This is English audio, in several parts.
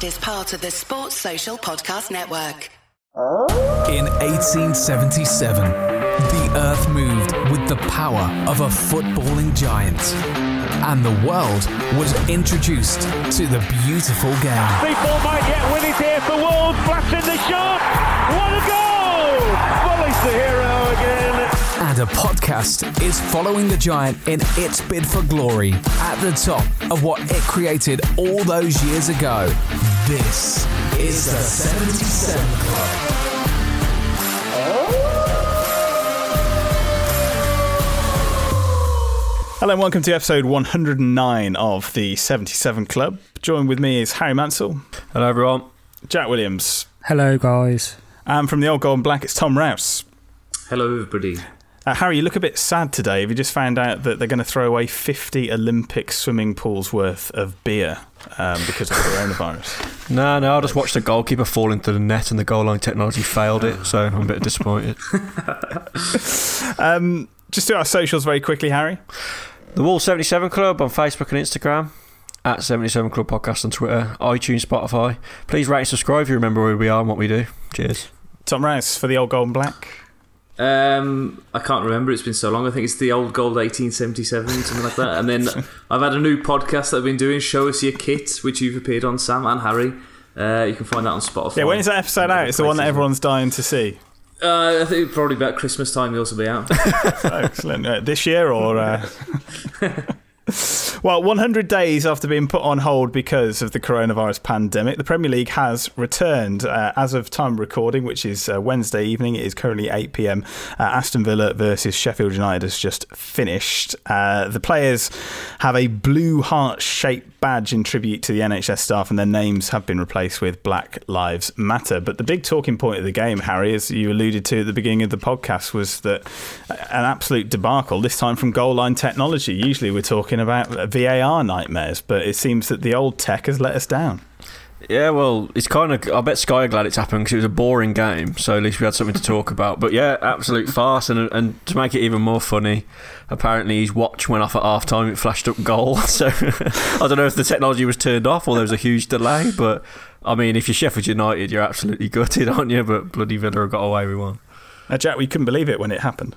Podcast is part of the Sports Social Podcast Network. In 1877, the earth moved with the power of a footballing giant. And the world was introduced to the beautiful game. People might yet win it here for Wolves. Blasting the shot. What a goal! Bully's the hero again. And a podcast is following the giant in its bid for glory at the top of what it created all those years ago. This is the 77 Club. Hello and welcome to episode 109 of the 77 Club. Joined with me is Harry Mansell, Hello, everyone. Jack Williams, Hello, guys. and from the old Golden Black, it's Tom Rouse. Hello, everybody. Uh, Harry, you look a bit sad today. Have you just found out that they're going to throw away 50 Olympic swimming pools worth of beer um, because of coronavirus? No, no, I just watched the goalkeeper fall into the net and the goal line technology failed it, so I'm a bit disappointed. Um, just do our socials very quickly, Harry. The Wall 77 Club on Facebook and Instagram, at 77 Club Podcast on Twitter, iTunes, Spotify. Please rate and subscribe if you remember where we are and what we do. Cheers. Tom Rouse for the old Golden Black. Um, I can't remember. It's been so long. I think it's the old gold 1877, something like that. And then I've had a new podcast that I've been doing, Show Us Your Kit, which you've appeared on, Sam and Harry. Uh, you can find that on Spotify. Yeah, when is that episode out? It's the one that everyone's dying to see. Uh, I think probably about Christmas time you'll also be out. Oh, excellent. Uh, this year or. Uh... Well, 100 days after being put on hold because of the coronavirus pandemic, the Premier League has returned. Uh, as of time recording, which is uh, Wednesday evening, it is currently 8 pm. Uh, Aston Villa versus Sheffield United has just finished. Uh, the players have a blue heart shaped badge in tribute to the NHS staff, and their names have been replaced with Black Lives Matter. But the big talking point of the game, Harry, as you alluded to at the beginning of the podcast, was that an absolute debacle, this time from goal line technology. Usually we're talking about VAR nightmares, but it seems that the old tech has let us down. Yeah, well, it's kind of. I bet Sky are glad it's happened because it was a boring game, so at least we had something to talk about. But yeah, absolute farce. And, and to make it even more funny, apparently his watch went off at half time, it flashed up goal. So I don't know if the technology was turned off or there was a huge delay, but I mean, if you're Sheffield United, you're absolutely gutted, aren't you? But bloody Villa got away with one. Now, Jack, we couldn't believe it when it happened.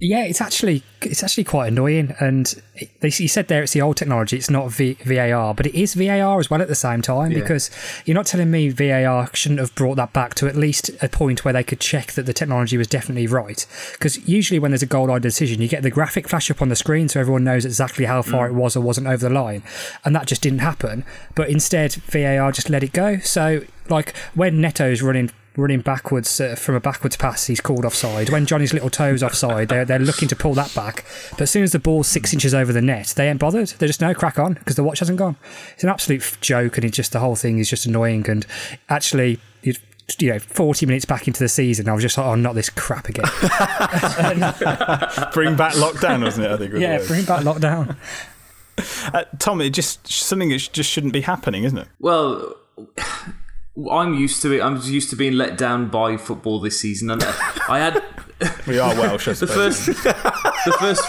Yeah, it's actually it's actually quite annoying. And they, you said there it's the old technology, it's not v, VAR, but it is VAR as well at the same time because you're not telling me VAR shouldn't have brought that back to at least a point where they could check that the technology was definitely right. Because usually when there's a goal line decision, you get the graphic flash up on the screen so everyone knows exactly how far mm. it was or wasn't over the line, and that just didn't happen. But instead, VAR just let it go. So like when Neto's running running backwards uh, from a backwards pass, he's called offside. When Johnny's little toes offside, they're, they're looking to pull that back. But as soon as the ball's six inches over the net, they ain't bothered. They just no crack on because the watch hasn't gone. It's an absolute joke, and it's just the whole thing is just annoying. And actually, you you know, 40 minutes back into the season, I was just like, oh, not this crap again. Bring back lockdown, wasn't it? I think. was the yeah, bring back lockdown. Uh, Tom, it just something that just shouldn't be happening, isn't it? well, I'm used to it. I'm used to being let down by football this season. And I had. We are Welsh, I the first the first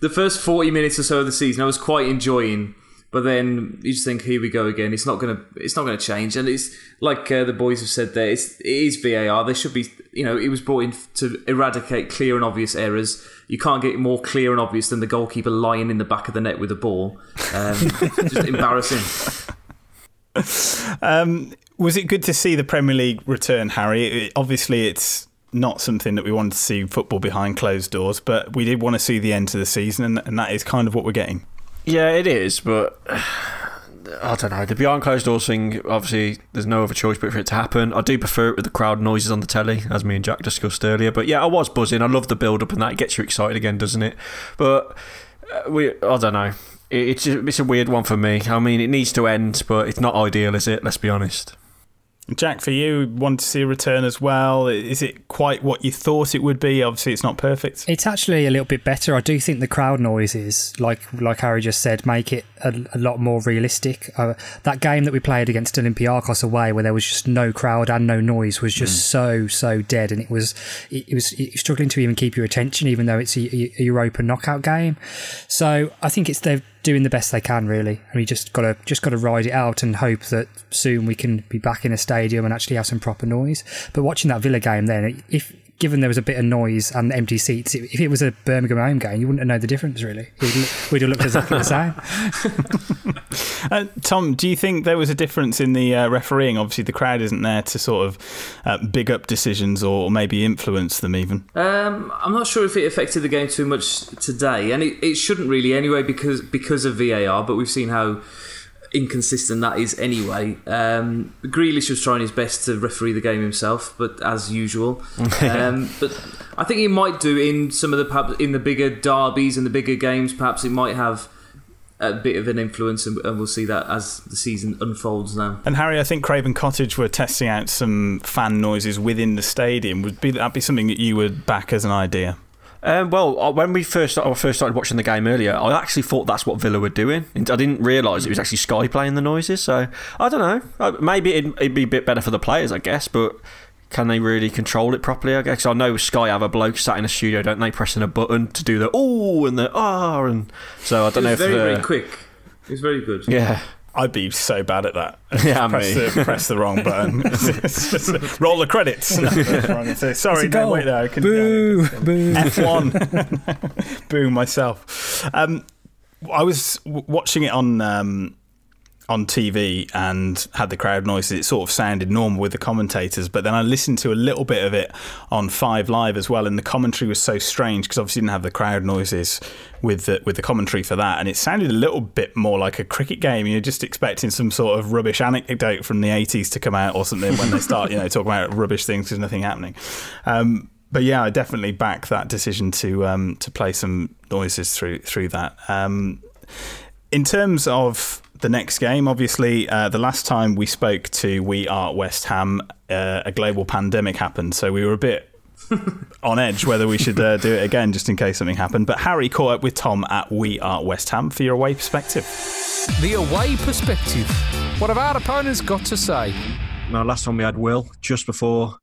the first 40 minutes or so of the season I was quite enjoying but then you just think here we go again it's not going to it's not to change and it's like uh, the boys have said there it's, it is VAR there should be you know it was brought in to eradicate clear and obvious errors you can't get more clear and obvious than the goalkeeper lying in the back of the net with a ball um, just embarrassing Um, was it good to see the Premier League return, Harry? It- obviously, it's not something that we wanted to see football behind closed doors, but we did want to see the end to the season, and, and that is kind of what we're getting. Yeah, it is, but I don't know. The behind closed doors thing, obviously, there's no other choice but for it to happen. I do prefer it with the crowd noises on the telly, as me and Jack discussed earlier. But yeah, I was buzzing. I love the build up and that. Gets you excited again, doesn't it? But uh, we, I don't know. It, it's, it's a weird one for me. I mean, it needs to end, but it's not ideal, is it? Let's be honest. Jack, for you, want to see a return as well? Is it quite what you thought it would be? Obviously, it's not perfect. It's actually a little bit better. I do think the crowd noises, like like Harry just said, make it a, a lot more realistic. Uh, that game that we played against Olympiacos away, where there was just no crowd and no noise, was just mm. so so dead, and it was it, it was struggling to even keep your attention, even though it's a, a Europa knockout game. So I think it's they've doing the best they can, really. And we just got to just got to ride it out and hope that soon we can be back in a stadium and actually have some proper noise. But watching that Villa game, then if given there was a bit of noise and empty seats, if it was a Birmingham home game, you wouldn't have known the difference really. We'd have looked exactly the same. uh, Tom, do you think there was a difference in the uh, refereeing? Obviously, the crowd isn't there to sort of uh, big up decisions or maybe influence them even. Um, I'm not sure if it affected the game too much today, and it, it shouldn't really anyway because because of VAR. But we've seen how inconsistent that is anyway. Um, Grealish was trying his best to referee the game himself, but as usual. um, but I think he might do in some of the perhaps in the bigger derbies and the bigger games. Perhaps it might have a bit of an influence, and, we'll see that as the season unfolds now. And Harry, I think Craven Cottage were testing out some fan noises within the stadium. Would be that be something that you would back as an idea? Um, well, uh, when we first started, first started watching the game earlier, I actually thought that's what Villa were doing. I didn't realise it was actually Sky playing the noises. So I don't know. Uh, maybe it'd, it'd, be a bit better for the players, I guess. But can they really control it properly? I guess I know Sky have a bloke sat in a studio, don't they, pressing a button to do the oh and the ah, and so I don't know if very uh, very quick. It's very good. Yeah. I'd be so bad at that. Yeah, press, the, press the wrong button. Roll the credits. Sorry, no, wait there. I can, boo, yeah, boo. F1. boo myself. Um, I was watching it on um, on TV and had the crowd noises, it sort of sounded normal with the commentators. But then I listened to a little bit of it on Five Live as well, and the commentary was so strange because obviously didn't have the crowd noises with the, with the commentary for that, and it sounded a little bit more like a cricket game. You're just expecting some sort of rubbish anecdote from the 80s to come out or something when they start, you know, talking about rubbish things because nothing happening. Um, but yeah, I definitely back that decision to um, to play some noises through through that. Um, in terms of the next game, obviously, uh, the last time we spoke to We Are West Ham, uh, a global pandemic happened, so we were a bit on edge whether we should uh, do it again just in case something happened. But Harry caught up with Tom at We Are West Ham for your away perspective. The away perspective. What have our opponents got to say? No, last time we had Will just before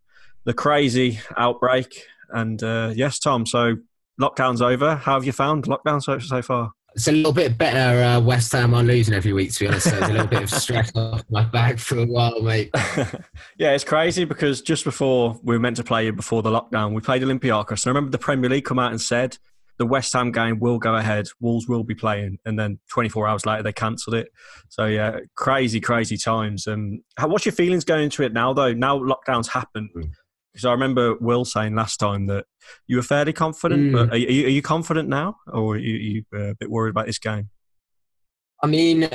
the crazy outbreak, and uh, yes, Tom. So lockdown's over. How have you found lockdown so so far? It's a little bit better uh, West Ham on losing every week, to be honest. So it's a little bit of stress off my back for a while, mate. yeah, it's crazy because just before we were meant to play you before the lockdown, we played Olympiacos. And I remember the Premier League come out and said the West Ham game will go ahead, Wolves will be playing. And then 24 hours later, they cancelled it. So, yeah, crazy, crazy times. Um, how, what's your feelings going into it now, though? Now lockdown's happened. Mm. Because I remember Will saying last time that you were fairly confident, mm. but are you, are you, confident now, or are you, are you uh, a bit worried about this game? I mean,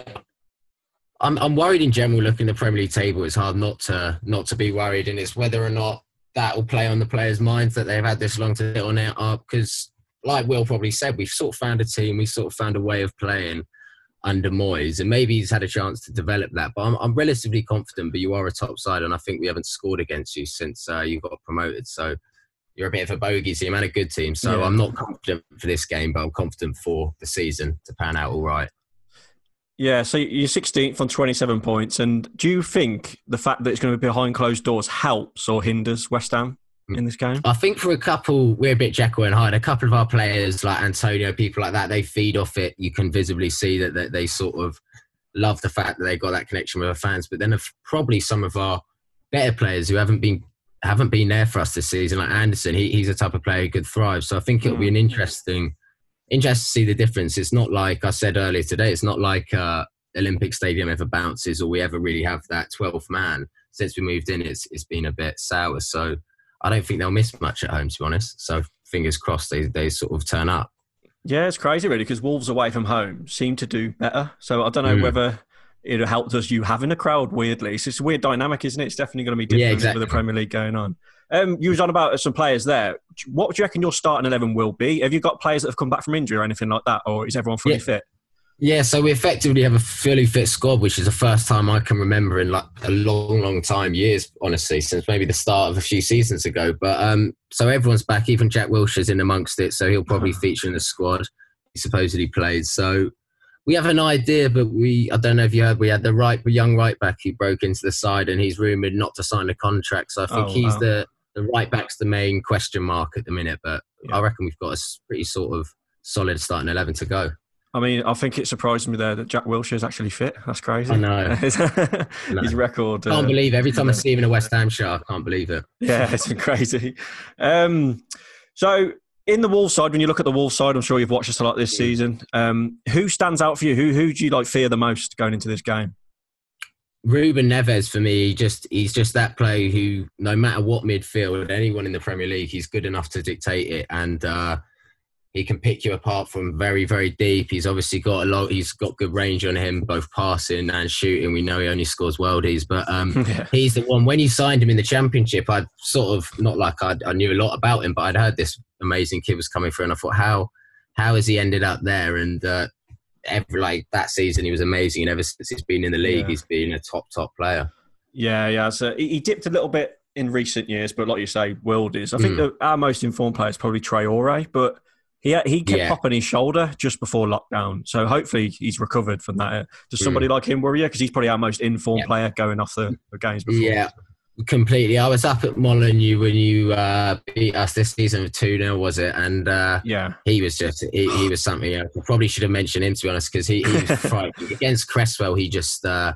I'm I'm worried in general. Looking at the Premier League table, it's hard not to not to be worried, and it's whether or not that will play on the players' minds that they've had this long to get on it up. Because, like Will probably said, we've sort of found a team, we sort of found a way of playing under Moyes, and maybe he's had a chance to develop that. But I'm, I'm relatively confident. But you are a top side, and I think we haven't scored against you since uh, you got promoted. So you're a bit of a bogey team and a good team. So yeah. I'm not confident for this game, but I'm confident for the season to pan out all right. Yeah, so you're 16th on 27 points, and do you think the fact that it's going to be behind closed doors helps or hinders West Ham? In this game? I think for a couple, we're a bit Jekyll and Hyde. A couple of our players, like Antonio, people like that, they feed off it. You can visibly see that, that they sort of love the fact that they got that connection with our fans. But then probably some of our better players who haven't been haven't been there for us this season, like Anderson, he, he's a type of player who could thrive. So I think it'll be an mm. interesting, interesting to see the difference. It's not like I said earlier today. It's not like uh, Olympic Stadium ever bounces or we ever really have that 12th man. Since we moved in, it's it's been a bit sour. So I don't think they'll miss much at home, to be honest. So fingers crossed they, they sort of turn up. Yeah, it's crazy really because Wolves away from home seem to do better. So I don't know mm. whether it helped us you having a crowd. Weirdly, it's just a weird dynamic, isn't it? It's definitely going to be different Yeah, exactly. with the Premier League going on. Um, you was on about some players there. What do you reckon your starting eleven will be? Have you got players that have come back from injury or anything like that, or is everyone fully Yeah. fit? Yeah, so we effectively have a fully fit squad, which is the first time I can remember in like a long, long time, years, honestly, since maybe the start of a few seasons ago. But um, so everyone's back, even Jack Wilshere's in amongst it, so he'll probably feature in the squad. He supposedly played. So we have an idea, but we I don't know if you heard, we had the right young right back who broke into the side and he's rumoured not to sign a contract. So I think Oh, he's wow. the the right back's the main question mark at the minute, but Yeah. I reckon we've got a pretty sort of solid starting eleven to go. I mean, I think it surprised me there that Jack Wilshere's actually fit. That's crazy. I know. His know. record. Can't uh, believe it. every time I see him in a West Ham shirt, I can't believe it. Yeah, it's crazy. Um, so, in the Wolves side, when you look at the Wolves side, I'm sure you've watched us a lot this season. Um, who stands out for you? Who who do you like fear the most going into this game? Ruben Neves for me, just he's just that player who, no matter what midfield, anyone in the Premier League, he's good enough to dictate it, and uh, he can pick you apart from very very deep. He's obviously got a lot. He's got good range on him, both passing and shooting. We know he only scores worldies, but um, Yeah. he's the one. When you signed him in the Championship, I'd sort of not like I'd, I knew a lot about him, but I'd heard this amazing kid was coming through, and I thought, how how has he ended up there? And uh, every like that season, he was amazing, and ever since he's been in the league, Yeah. he's been a top top player. Yeah, yeah. So he, dipped a little bit in recent years, but like you say, world is. I think Mm. the, our most informed player is probably Traore, but he he kept Yeah. popping his shoulder just before lockdown. So hopefully he's recovered from that. Uh, Does somebody like him worry you? Because he's probably our most informed Yeah. player going off the, the games before. Yeah, completely. I was up at Molineux when you uh, beat us this season with 2 0, was it? And uh, Yeah. he was just, he, he was something else. I probably should have mentioned him, to be honest, because he, he was frightening. Against Cresswell, he just, uh,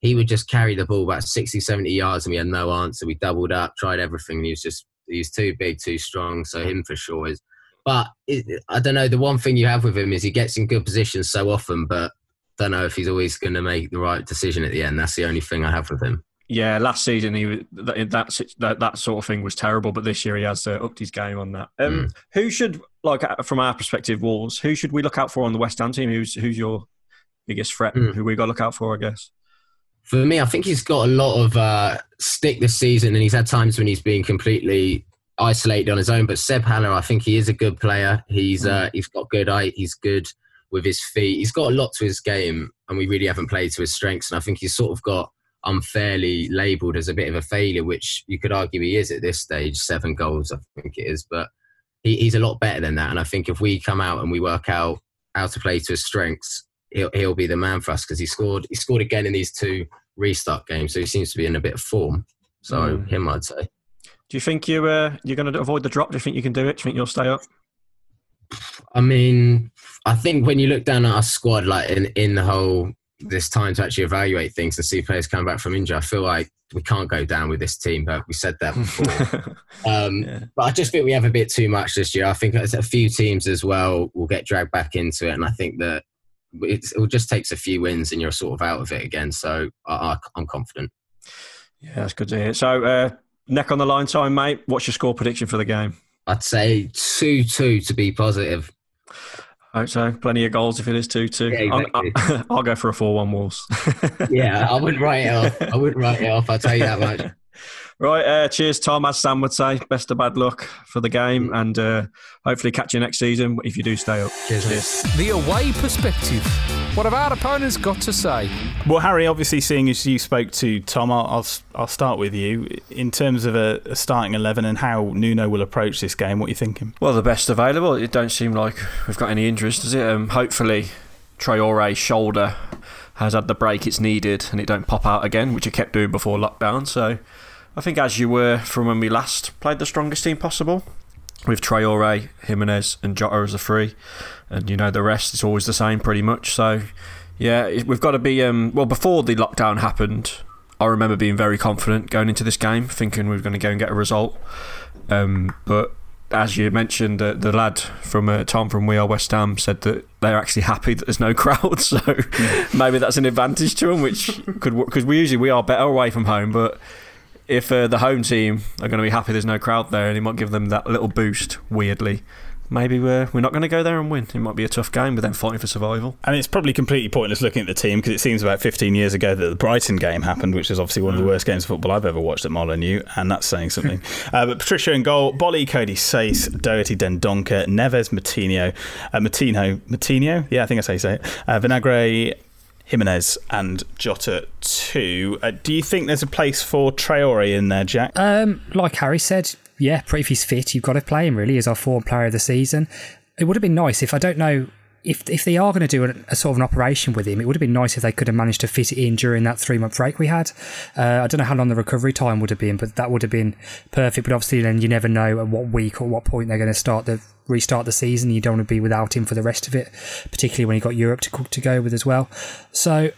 he would just carry the ball about 60, 70 yards and we had no answer. We doubled up, tried everything. And he was just, he was too big, too strong. So him for sure is. But it, I don't know. The one thing you have with him is he gets in good positions so often, but don't know if he's always going to make the right decision at the end. That's the only thing I have with him. Yeah, last season he was that that that, sort of thing was terrible, but this year he has uh, upped his game on that. Um, Who should like uh, from our perspective, Wolves? Who should we look out for on the West Ham team? Who's who's your biggest threat? Mm. Who we got to look out for? I guess. For me, I think he's got a lot of uh, stick this season, and he's had times when he's been completely isolated on his own. But Seb Haller, I think he is a good player. He's uh, he's got good height. He's good with his feet. He's got a lot to his game, and we really haven't played to his strengths. And I think he's sort of got unfairly labelled as a bit of a failure, which you could argue he is at this stage. Seven goals, I think it is, but he, he's a lot better than that. And I think if we come out and we work out how to play to his strengths, he'll he'll be the man for us because he scored he scored again in these two restart games, so he seems to be in a bit of form. So Mm. him, I'd say. Do you think you uh, you're going to avoid the drop? Do you think you can do it? Do you think you'll stay up? I mean, I think when you look down at our squad, like in in the whole this time to actually evaluate things and see players come back from injury, I feel like we can't go down with this team. But we said that before. Um, Yeah. But I just think we have a bit too much this year. I think a few teams as well will get dragged back into it, and I think that it's, it just takes a few wins and you're sort of out of it again. So I, I, I'm confident. Yeah, that's good to hear. So, uh, neck on the line time, mate. What's your score prediction for the game? I'd say two two to be positive. Hope so. Plenty of goals if it is 2 2. Yeah, exactly. I'll, I'll go for a 4 1 Wolves. Yeah, I wouldn't write it off. I wouldn't write it off. I'll tell you that much. Right, uh, cheers, Tom. As Sam would say, best of bad luck for the game, and uh, hopefully catch you next season if you do stay up. Cheers, mate. The away perspective. What have our opponents got to say? Well, Harry, obviously, seeing as you spoke to Tom, I'll, I'll, I'll start with you. In terms of a, a starting 11 and how Nuno will approach this game, what are you thinking? Well, the best available. It don't seem like we've got any injuries, does it? Um, hopefully, Traore's shoulder has had the break it's needed and it don't pop out again, which it kept doing before lockdown. So, I think as you were from when we last played the strongest team possible, with Traore, Jimenez, and Jota as a free, and you know the rest is always the same pretty much. So, yeah, we've got to be. Um, well, before the lockdown happened, I remember being very confident going into this game, thinking we were going to go and get a result. Um, but as you mentioned, the, the lad from uh, Tom from We Are West Ham said that they're actually happy that there's no crowd, so maybe that's an advantage to them, which could because we usually we are better away from home, but if uh, the home team are going to be happy there's no crowd there, and it might give them that little boost weirdly. maybe we're we're not going to go there and win. It might be a tough game, but then fighting for survival. And it's probably completely pointless looking at the team because it seems about 15 years ago that the Brighton game happened, which is obviously one of the worst games of football I've ever watched at Molineux, and that's saying something. uh, but Patricio in goal, Boly, Coady Saiss, Doherty, Dendoncker, Neves, Matinho, uh, Matino, Matinho, yeah, I think I say say it, uh, Vinagre, Jimenez and Jota too. Uh, do you think there's a place for Traore in there, Jack? Um, like Harry said, yeah, if he's fit, you've got to play him really as our form player of the season. It would have been nice if I don't know if if they are going to do a, a, sort of an operation with him, it would have been nice if they could have managed to fit it in during that three month break we had. Uh, I don't know how long the recovery time would have been, but that would have been perfect. But obviously, then you never know at what week or what point they're going to start the restart the season. You don't want to be without him for the rest of it, particularly when you got Europe to cook to go with as well. So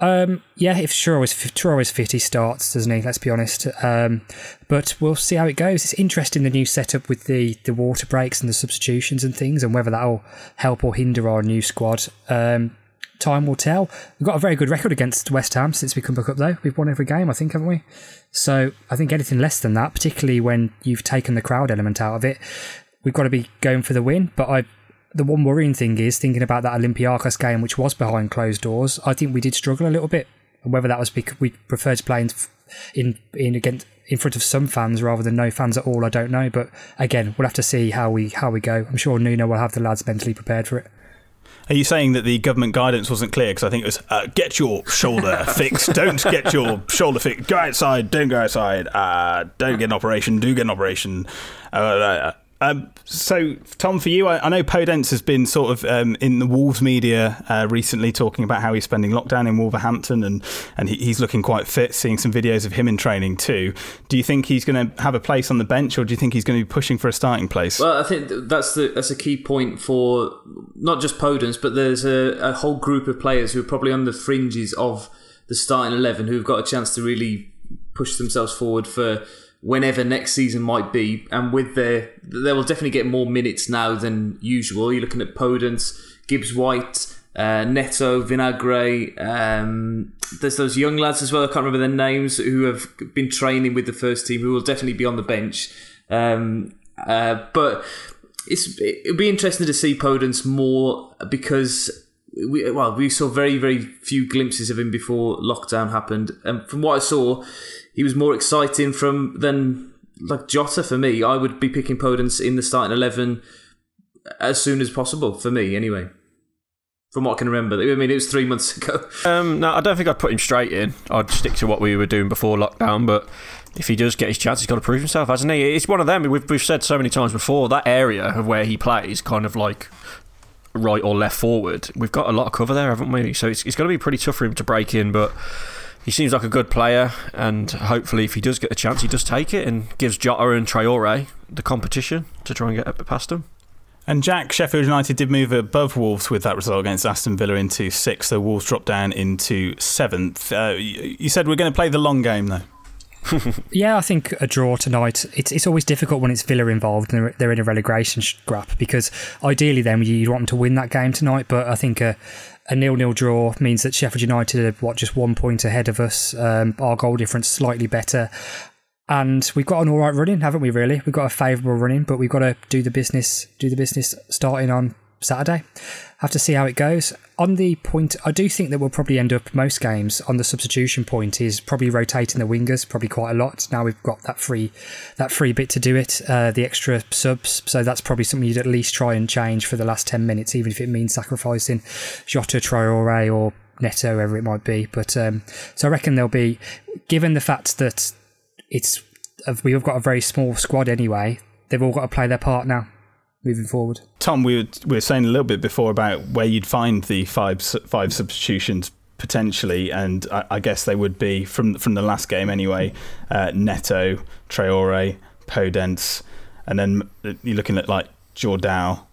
um, yeah, if is, True is fit, he starts, doesn't he? Let's be honest. Um, but we'll see how it goes. It's interesting the new setup with the, the water breaks and the substitutions and things, and whether that'll help or hinder our new squad. Um, time will tell. We've got a very good record against West Ham since we come back up, though. We've won every game, I think, haven't we? So I think anything less than that, particularly when you've taken the crowd element out of it, we've got to be going for the win. But I the one worrying thing is thinking about that Olympiacos game, which was behind closed doors. I think we did struggle a little bit, and whether that was because we preferred to play in in, in against in front of some fans rather than no fans at all. I don't know, but again, we'll have to see how we how we go. I'm sure Nuno will have the lads mentally prepared for it. Are you saying that the government guidance wasn't clear? Because I think it was uh, get your shoulder fixed, don't get your shoulder fixed, go outside, don't go outside, uh, don't get an operation, do get an operation. Uh, uh um, so, Tom, for you, I, I, know Podence has been sort of um, in the Wolves media uh, recently talking about how he's spending lockdown in Wolverhampton and, and he, he's looking quite fit, seeing some videos of him in training too. Do you think he's going to have a place on the bench or do you think he's going to be pushing for a starting place? Well, I think that's, the, that's a key point for not just Podence, but there's a, a whole group of players who are probably on the fringes of the starting 11 who've got a chance to really push themselves forward for whenever next season might be. And with their, they will definitely get more minutes now than usual. You're looking at Podence, Gibbs White, uh, Neto, Vinagre. Um, there's those young lads as well. I can't remember their names who have been training with the first team who will definitely be on the bench. Um, uh, but it's it'll be interesting to see Podence more because we well we saw very very few glimpses of him before lockdown happened, and from what I saw, he was more exciting from than like Jota for me. I would be picking Podence in the starting eleven as soon as possible for me, anyway. From what I can remember, I mean, it was three months ago. Um, no, I don't think I'd put him straight in. I'd stick to what we were doing before lockdown. But if he does get his chance, he's got to prove himself, hasn't he? It's one of them. We've we've said so many times before that area of where he plays, kind of like right or left forward. We've got a lot of cover there, haven't we? So it's, it's going to be pretty tough for him to break in, but he seems like a good player, and hopefully, if he does get the chance, he does take it and gives Jota and Traore the competition to try and get up past him. And Jack, Sheffield United did move above Wolves with that result against Aston Villa into sixth. So Wolves dropped down into seventh. Uh, you said we're going to play the long game, though. yeah, I think a draw tonight. It's it's always difficult when it's Villa involved and they're in a relegation scrap because ideally then you'd want them to win that game tonight. But I think a, a nil-nil draw means that Sheffield United are what just one point ahead of us. Um, our goal difference slightly better, and we've got an all right running, haven't we? Really, we've got a favourable running, but we've got to do the business. Do the business starting on Saturday. Have to see how it goes. On the point, I do think that we'll probably end up most games on the substitution point is probably rotating the wingers probably quite a lot. Now we've got that free that free bit to do it, uh, the extra subs. So that's probably something you'd at least try and change for the last ten minutes, even if it means sacrificing Jota Traore or Neto, whoever it might be. But um, so I reckon there'll be, given the fact that it's we've got a very small squad anyway, they've all got to play their part now moving forward. Tom, we were, we were saying a little bit before about where you'd find the five five substitutions potentially, and I, I guess they would be from from the last game anyway. Uh, Neto, Traore, Podence, and then you're looking at like Jordao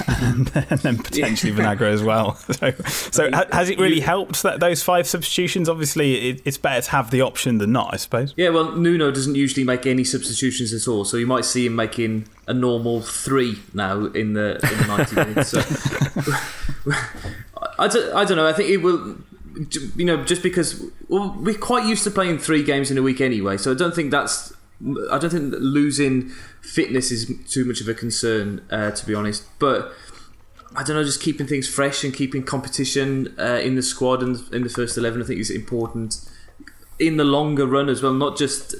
and, then, and then potentially yeah. Vinagre as well. So, so has it really helped that those five substitutions? Obviously, it, it's better to have the option than not, I suppose. Yeah, well, Nuno doesn't usually make any substitutions at all, so you might see him making a normal three now in the in the ninety minutes. So, I don't, I don't know. I think it will. You know, just because well, we're quite used to playing three games in a week anyway, so I don't think that's I don't think losing fitness is too much of a concern, uh, to be honest. But I don't know, just keeping things fresh and keeping competition uh, in the squad and in the first eleven, I think is important in the longer run as well. Not just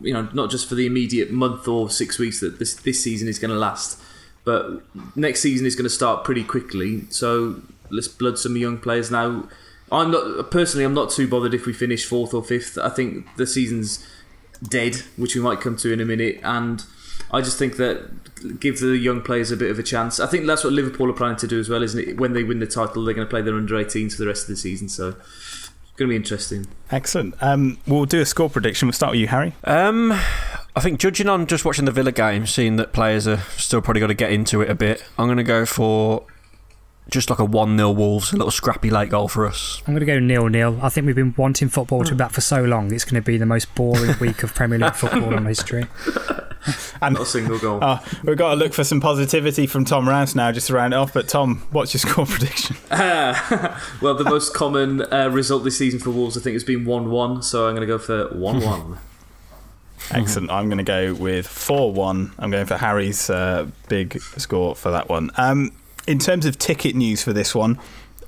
you know, not just for the immediate month or six weeks that this this season is going to last, but next season is going to start pretty quickly. So let's blood some young players now. I'm not personally. I'm not too bothered if we finish fourth or fifth. I think the season's dead, which we might come to in a minute, and I just think that give the young players a bit of a chance. I think that's what Liverpool are planning to do as well, isn't it? When they win the title, they're going to play their under 18s for the rest of the season. So it's going to be interesting. Excellent. Um, we'll do a score prediction. We'll start with you, Harry. Um, I think judging on just watching the Villa game, seeing that players are still probably got to get into it a bit, I'm going to go for just like a 1 0 Wolves, a little scrappy late goal for us. I'm going to go nil nil. I think we've been wanting football to be back for so long. It's going to be the most boring week of Premier League football in history. and not a single goal. Uh, we've got to look for some positivity from Tom Rouse now, just to round it off. But Tom, what's your score prediction? Uh, well, the most common uh, result this season for Wolves, I think, has been one-one. So I'm going to go for one-one. Excellent. I'm going to go with 4 1. I'm going for Harry's uh, big score for that one. Um, in terms of ticket news for this one,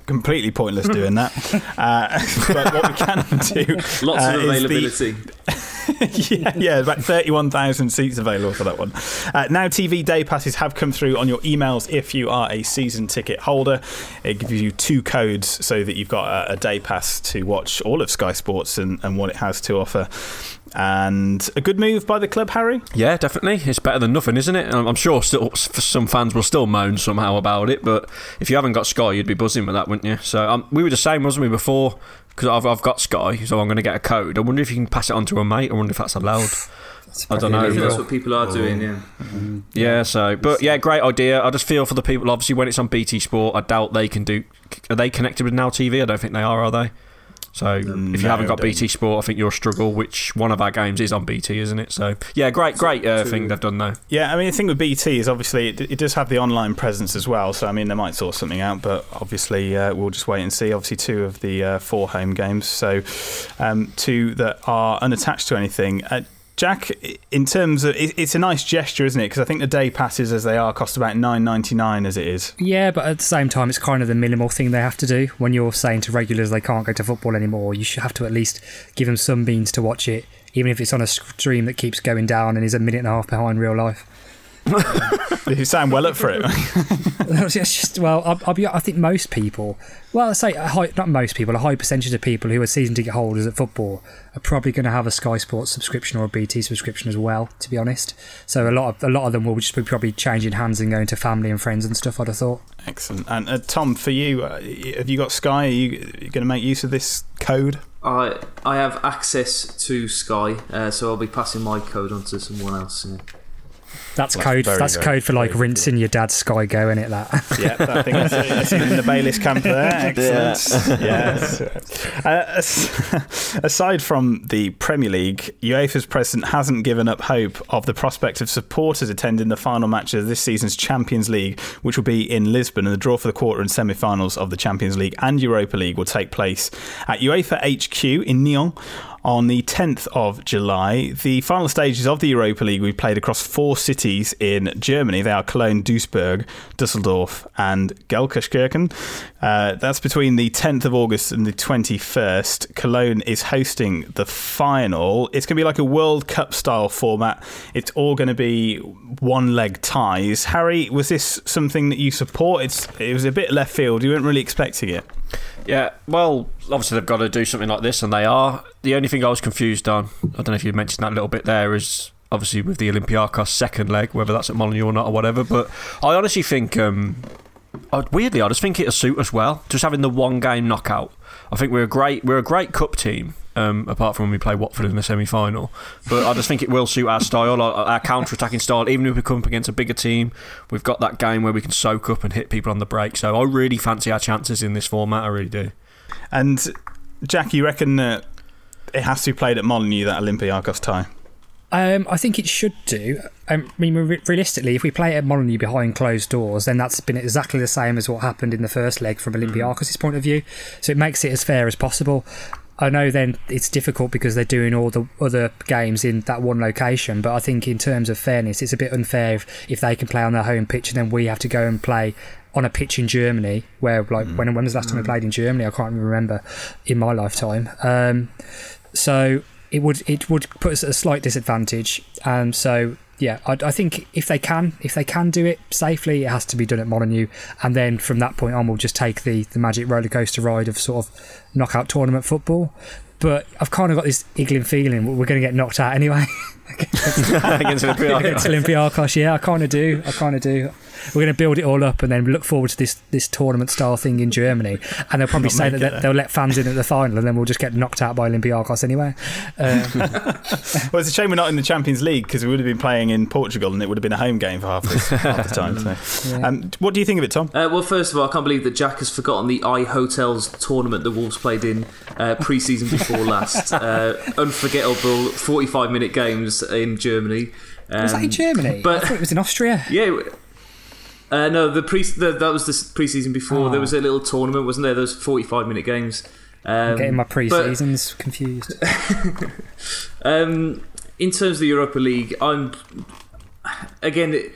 completely pointless doing that. Uh, but what we can do. Lots uh, of availability. yeah, yeah, about 31,000 seats available for that one. Uh, now, TV day passes have come through on your emails if you are a season ticket holder. It gives you two codes so that you've got a, a day pass to watch all of Sky Sports and, and what it has to offer. And a good move by the club, Harry? Yeah, definitely. It's better than nothing, isn't it? I'm sure still some fans will still moan somehow about it, but if you haven't got Sky, you'd be buzzing with that, wouldn't you? So um, we were the same, wasn't we, before? Because I've, I've got Sky, so I'm going to get a code. I wonder if you can pass it on to a mate. I wonder if that's allowed. That's I don't know. That's what people are doing, yeah. Yeah, so but yeah, great idea. I just feel for the people. Obviously, when it's on BT Sport, I doubt they can do. Are they connected with Now TV? I don't think they are. Are they? So if you haven't got. BT Sport, I think you'll struggle. Which one of our games is on BT, isn't it? So yeah, great, great uh, thing they've done though. Yeah, I mean, the thing with BT is obviously it, it does have the online presence as well. So, I mean, they might sort something out, but obviously uh, we'll just wait and see. Obviously, two of the uh, four home games, so um, two that are unattached to anything. Jack, in terms of it's a nice gesture, isn't it? Because I think the day passes as they are cost about nine ninety nine as it is. Yeah, but at the same time, it's kind of the minimal thing they have to do. When you're saying to regulars they can't go to football anymore, you should have to at least give them some means to watch it, even if it's on a stream that keeps going down and is a minute and a half behind real life. you sound well up for it. just well, I'll, I'll be, I think most people, well, I say a high, not most people, a high percentage of people who are season ticket holders at football are probably going to have a Sky Sports subscription or a BT subscription as well. To be honest, so a lot of a lot of them will just be probably changing hands and going to family and friends and stuff. I'd have thought. Excellent. And uh, Tom, for you, uh, have you got Sky? Are you, you going to make use of this code? I I have access to Sky, uh, so I'll be passing my code on to someone else. Yeah. That's That's code. that's very, code for like very rinsing your dad's Sky Go, in it? That. Yeah, I think that's, that's in the Bayliss camp there. Excellent. Yes. Uh, aside from the Premier League, UEFA's president hasn't given up hope of the prospect of supporters attending the final match of this season's Champions League, which will be in Lisbon. And the draw for the quarter and semi-finals of the Champions League and Europa League will take place at UEFA HQ in Nyon on the 10th of July. The final stages of the Europa League we played across four cities in Germany. They are Cologne, Duisburg, Dusseldorf, and Gelsenkirchen. Uh, that's between the 10th of August and the 21st. Cologne is hosting the final. It's going to be like a World Cup style format. It's all going to be one leg ties. Harry, was this something that you support? It was a bit left field. You weren't really expecting it. Yeah, well, obviously they've got to do something like this, and they are. The only thing I was confused on, I don't know if you mentioned that little bit there, is obviously with the Olympiacos second leg, whether that's at Molineux or not or whatever. But I honestly think, um, weirdly, I just think it'll suit us well. Just having the one game knockout. I think we're a great, we're a great cup team. Um, apart from when we play Watford in the semi-final, but I just think it will suit our style, our, our counter-attacking style. Even if we come up against a bigger team, we've got that game where we can soak up and hit people on the break. So I really fancy our chances in this format. I really do. And Jack, you reckon that it has to be played at Molineux, that Olympiacos tie? Um, I think it should do. Um, I mean, re- realistically, if we play at Molineux behind closed doors, then that's been exactly the same as what happened in the first leg from Olympiacos' point of view. So it makes it as fair as possible. I know then it's difficult because they're doing all the other games in that one location, but I think in terms of fairness, it's a bit unfair if, if they can play on their home pitch and then we have to go and play on a pitch in Germany, where like mm. when when was the last time we played in Germany? I can't even remember in my lifetime. Um, so it would it would put us at a slight disadvantage. Um, so yeah, I, I, think if they can, if they can do it safely, it has to be done at Molineux, and then from that point on, we'll just take the the magic roller coaster ride of sort of knockout tournament football. But I've kind of got this iggling feeling we're going to get knocked out anyway. against Olympiacos. Yeah, I kind of do. I kind of do we're going to build it all up and then look forward to this this tournament style thing in Germany. And they'll probably say that, that they'll let fans in at the final, and then we'll just get knocked out by Olympiacos anyway. Um, well, it's a shame we're not in the Champions League because we would have been playing in Portugal, and it would have been a home game for half, this, half the time. So. Yeah. Um, what do you think of it, Tom? Uh, well, first of all, I can't believe that Jack has forgotten the iHotels tournament the Wolves played in uh, pre-season before last. Uh, unforgettable 45 minute games in Germany. Um, was that in um, Germany? But it was in Austria. Yeah. Uh, no, the pre the, that was the preseason before. Oh. There was a little tournament, wasn't there? Those forty-five minute games. Um, I'm getting my pre-seasons but, confused. um, in terms of the Europa League, I'm again.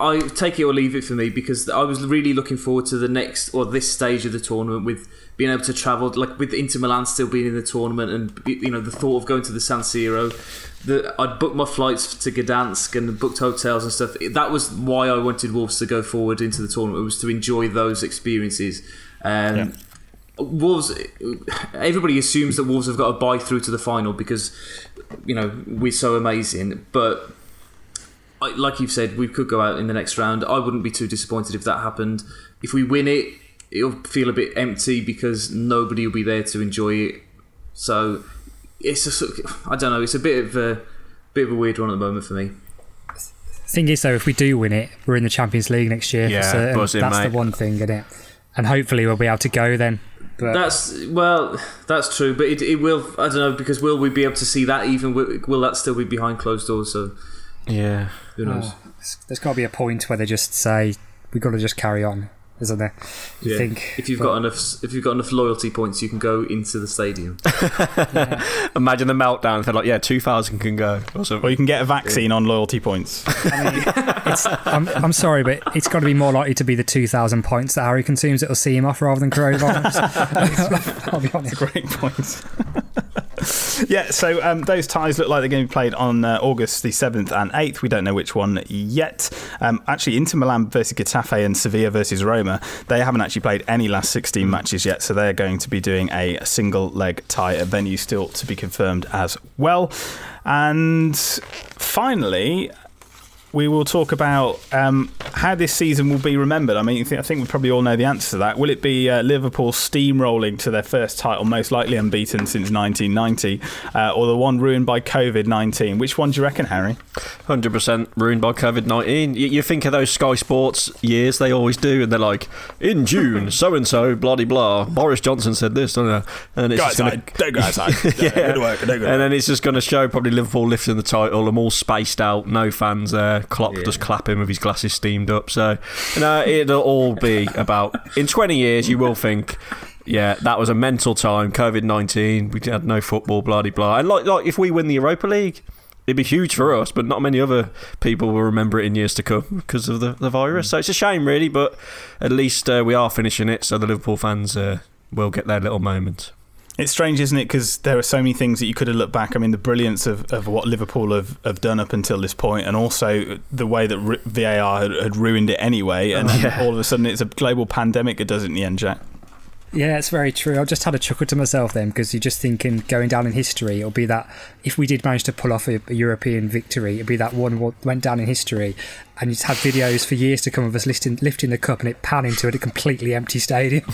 I take it or leave it for me because I was really looking forward to the next or this stage of the tournament with being able to travel, like with Inter Milan still being in the tournament, and you know the thought of going to the San Siro the, I'd booked my flights to Gdansk and booked hotels and stuff. That was why I wanted Wolves to go forward into the tournament. It was to enjoy those experiences. Um, yeah. Wolves. Everybody assumes that Wolves have got to buy through to the final because you know we're so amazing. But like you've said, we could go out in the next round. I wouldn't be too disappointed if that happened. If we win it, it'll feel a bit empty because nobody will be there to enjoy it. So it's a sort of, I don't know. It's a bit of a bit of a weird one at the moment for me. Thing is, though, if we do win it, we're in the Champions League next year. Yeah, so, buzzing, that's mate. the one thing, isn't it? And hopefully we'll be able to go then. But that's well, that's true. But it, it will. I don't know because will we be able to see that? Even will, will that still be behind closed doors? So yeah, who knows? Oh, there's got to be a point where they just say we've got to just carry on isn't there? You yeah. think if you've but, got enough, if you've got enough loyalty points, you can go into the stadium. yeah. Imagine the meltdown. They're like, yeah, two thousand can go. Awesome. Or you can get a vaccine yeah. on loyalty points. I mean, I'm, I'm sorry, but it's got to be more likely to be the two thousand points that Harry consumes that'll see him off rather than coronavirus. I'll be honest. Great point. yeah, so um, those ties look like they're going to be played on uh, August the 7th and 8th. We don't know which one yet. Um, actually, Inter Milan versus Getafe and Sevilla versus Roma, they haven't actually played any last 16 matches yet, so they're going to be doing a single leg tie, a venue still to be confirmed as well. And finally, we will talk about um, how this season will be remembered. I mean, I think we probably all know the answer to that. Will it be uh, Liverpool steamrolling to their first title, most likely unbeaten since 1990, uh, or the one ruined by COVID 19? Which one do you reckon, Harry? 100% ruined by COVID 19. You, you, think of those Sky Sports years, they always do, and they're like, in June, so and so, bloody blah. Boris Johnson said this, don't know. And it's go outside, gonna, don't go outside. yeah. Work, and then it's just going to show probably Liverpool lifting the title, them all spaced out, no fans there. Klopp yeah. just clapping with his glasses steamed up. So, you know, it'll all be about. In 20 years, you will think yeah, that was a mental time. COVID nineteen, we had no football, blah blah. And like, like if we win the Europa League, it'd be huge for us, but not many other people will remember it in years to come because of the, the virus. So it's a shame, really, but at least uh, we are finishing it, so the Liverpool fans uh, will get their little moment. It's strange, isn't it? Because there are so many things that you could have looked back. I mean, the brilliance of, of what Liverpool have, have done up until this point, and also the way that VAR had, had ruined it anyway. And oh, yeah. all of a sudden, it's a global pandemic that does it in the end, Jack. Yeah, it's very true. I just had a chuckle to myself then because you're just thinking going down in history, it'll be that if we did manage to pull off a, a European victory, it'd be that one went down in history. And you'd have videos for years to come of us lifting, lifting the cup and it panning to it, a completely empty stadium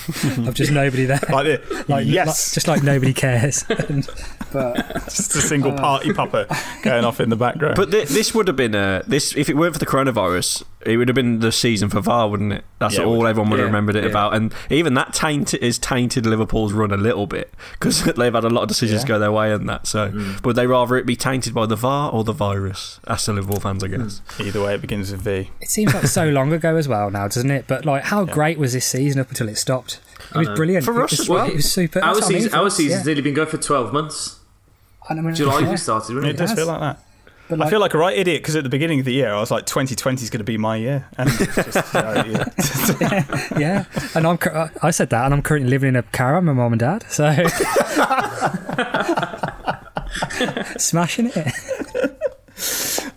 of just nobody there. like, like yes. Like, just like nobody cares. and, but just a single uh, party popper going off in the background. But th- this would have been a this if it weren't for the coronavirus it would have been the season for VAR, wouldn't it? That's Yeah, all would. everyone would have Yeah, remembered it yeah. about. And even that taint is tainted Liverpool's run a little bit because they've had a lot of decisions Yeah. go their way and that. So, Mm. would they rather it be tainted by the VAR or the virus? That's the Liverpool fans, I guess. Either way, it begins with V. It seems like so long ago as well now, doesn't it? But like, how great was this season up until it stopped? It was brilliant For It us was- as well. It was super. Our That's what I mean, our us, season's yeah. nearly been going for twelve months. I mean, July yeah. we started, wasn't It it? does has. feel like that. But I like- feel like a right idiot because at the beginning of the year I was like 2020 is going to be my year, and just, uh, yeah. yeah, and I'm cur- I said that, and I'm currently living in a car with my mum and dad, so smashing it.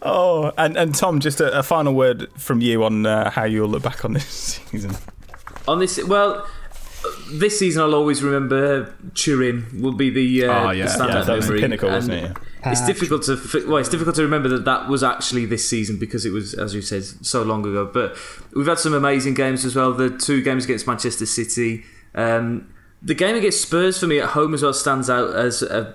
Oh, and and Tom, just a, a final word from you on uh, how you'll look back on this season. On this, well, this season I'll always remember Turin will be the, uh, Oh, yeah. the standout Yeah, that was the memory. pinnacle, wasn't And it? It's difficult to well, it's difficult to remember that that was actually this season because it was, as you said, so long ago. But we've had some amazing games as well. The two games against Manchester City. Um, the game against Spurs for me at home as well stands out as a,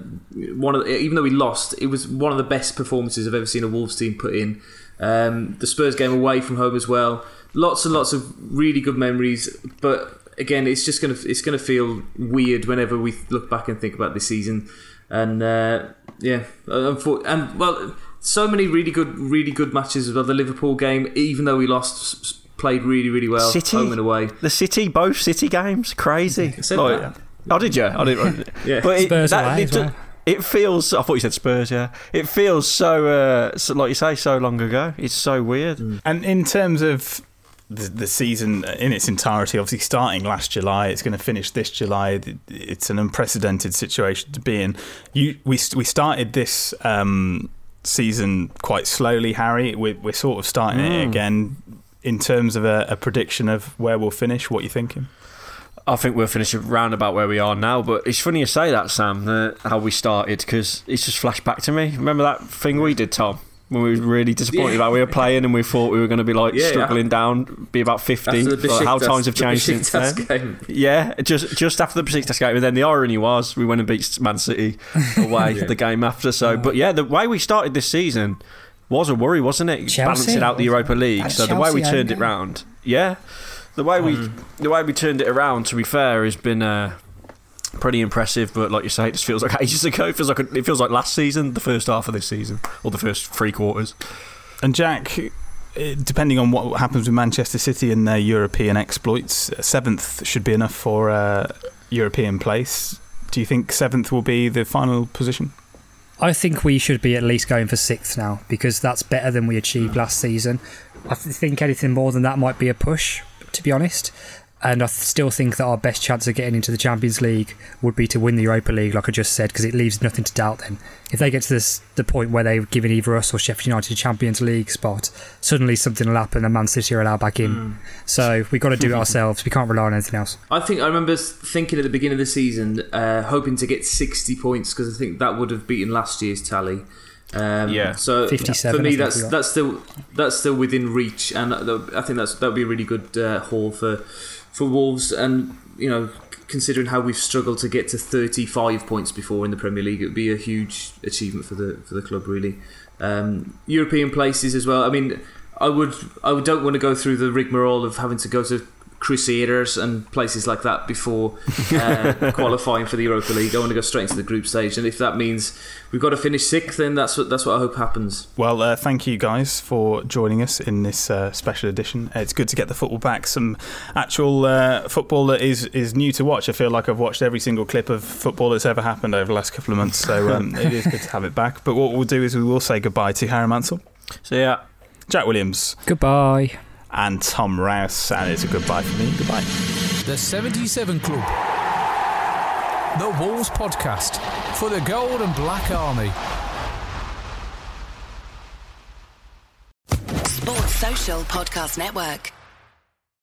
one of the, even though we lost, it was one of the best performances I've ever seen a Wolves team put in. Um, the Spurs game away from home as well. Lots and lots of really good memories, but again, it's just gonna it's gonna feel weird whenever we look back and think about this season. And uh, yeah, and well, so many really good, really good matches well. The Liverpool game, even though we lost, played really, really well, City? home and away. The City, both City games, crazy. said Like- that. Oh, did you? I didn't. Yeah. but it, Spurs that, away it, well. it feels. I thought you said Spurs. Yeah, it feels so, uh, so. Like you say, so long ago. It's so weird. And in terms of the, the season in its entirety, obviously starting last July, it's going to finish this July. It's an unprecedented situation to be in. You, we we started this um, season quite slowly, Harry. We're, we're sort of starting it again. In terms of a, a prediction of where we'll finish, what you're you thinking? I think we'll finish round about where we are now. But it's funny you say that, Sam. The, how we started because it's just flashed back to me. Remember that thing we did, Tom? When we were really disappointed Yeah. about we were playing and we thought we were going to be like Yeah, struggling down, be about fifty. The Like, how Besiktas- times have the changed since Besiktas then. game. Yeah, just just after the Besiktas game, and then the irony was we went and beat Man City away the game after. So, but yeah, the way we started this season was a worry, wasn't it? Chelsea. Balancing out the Europa League. That's So the way we Chelsea, turned it yeah. round, yeah, the way we the way we turned it around. To be fair, has been. Uh, Pretty impressive, but like you say, it just feels like ages ago. It feels like it feels like last season, the first half of this season, or the first three quarters. And Jack, eh, depending on what happens with Manchester City and their European exploits, seventh should be enough for a European place. Do you think seventh will be the final position? I think we should be at least going for sixth now because that's better than we achieved last season. I think anything more than that might be a push, to be honest. And I still think that our best chance of getting into the Champions League would be to win the Europa League, like I just said, because it leaves nothing to doubt. Then, if they get to this, the point where they've given either us or Sheffield United a Champions League spot, suddenly something will happen and Man City are allowed back in. So we've got to do it ourselves. We can't rely on anything else. I think I remember thinking at the beginning of the season, uh, hoping to get 60 points because I think that would have beaten last year's tally. Um, Yeah. So 57, for me, that's that's still that's still within reach, and I think that's that would be a really good uh, haul for for Wolves. And you know, considering how we've struggled to get to 35 points before in the Premier League, it would be a huge achievement for the for the club, really. Um, European places as well. I mean, I would I don't want to go through the rigmarole of having to go to Crusaders and places like that before uh, qualifying for the Europa League. I want to go straight into the group stage, and if that means we've got to finish sixth, then that's what that's what I hope happens. Well, uh, thank you guys for joining us in this uh, special edition. It's good to get the football back. Some actual uh, football that is, is new to watch. I feel like I've watched every single clip of football that's ever happened over the last couple of months, so um, it is good to have it back. But what we'll do is we will say goodbye to Harry Mansell, So yeah, Jack Williams, Goodbye. And Tom Rouse, and it's a goodbye for me. Goodbye. The 77 Club. The Wolves Podcast for the Gold and Black Army. Sports Social Podcast Network.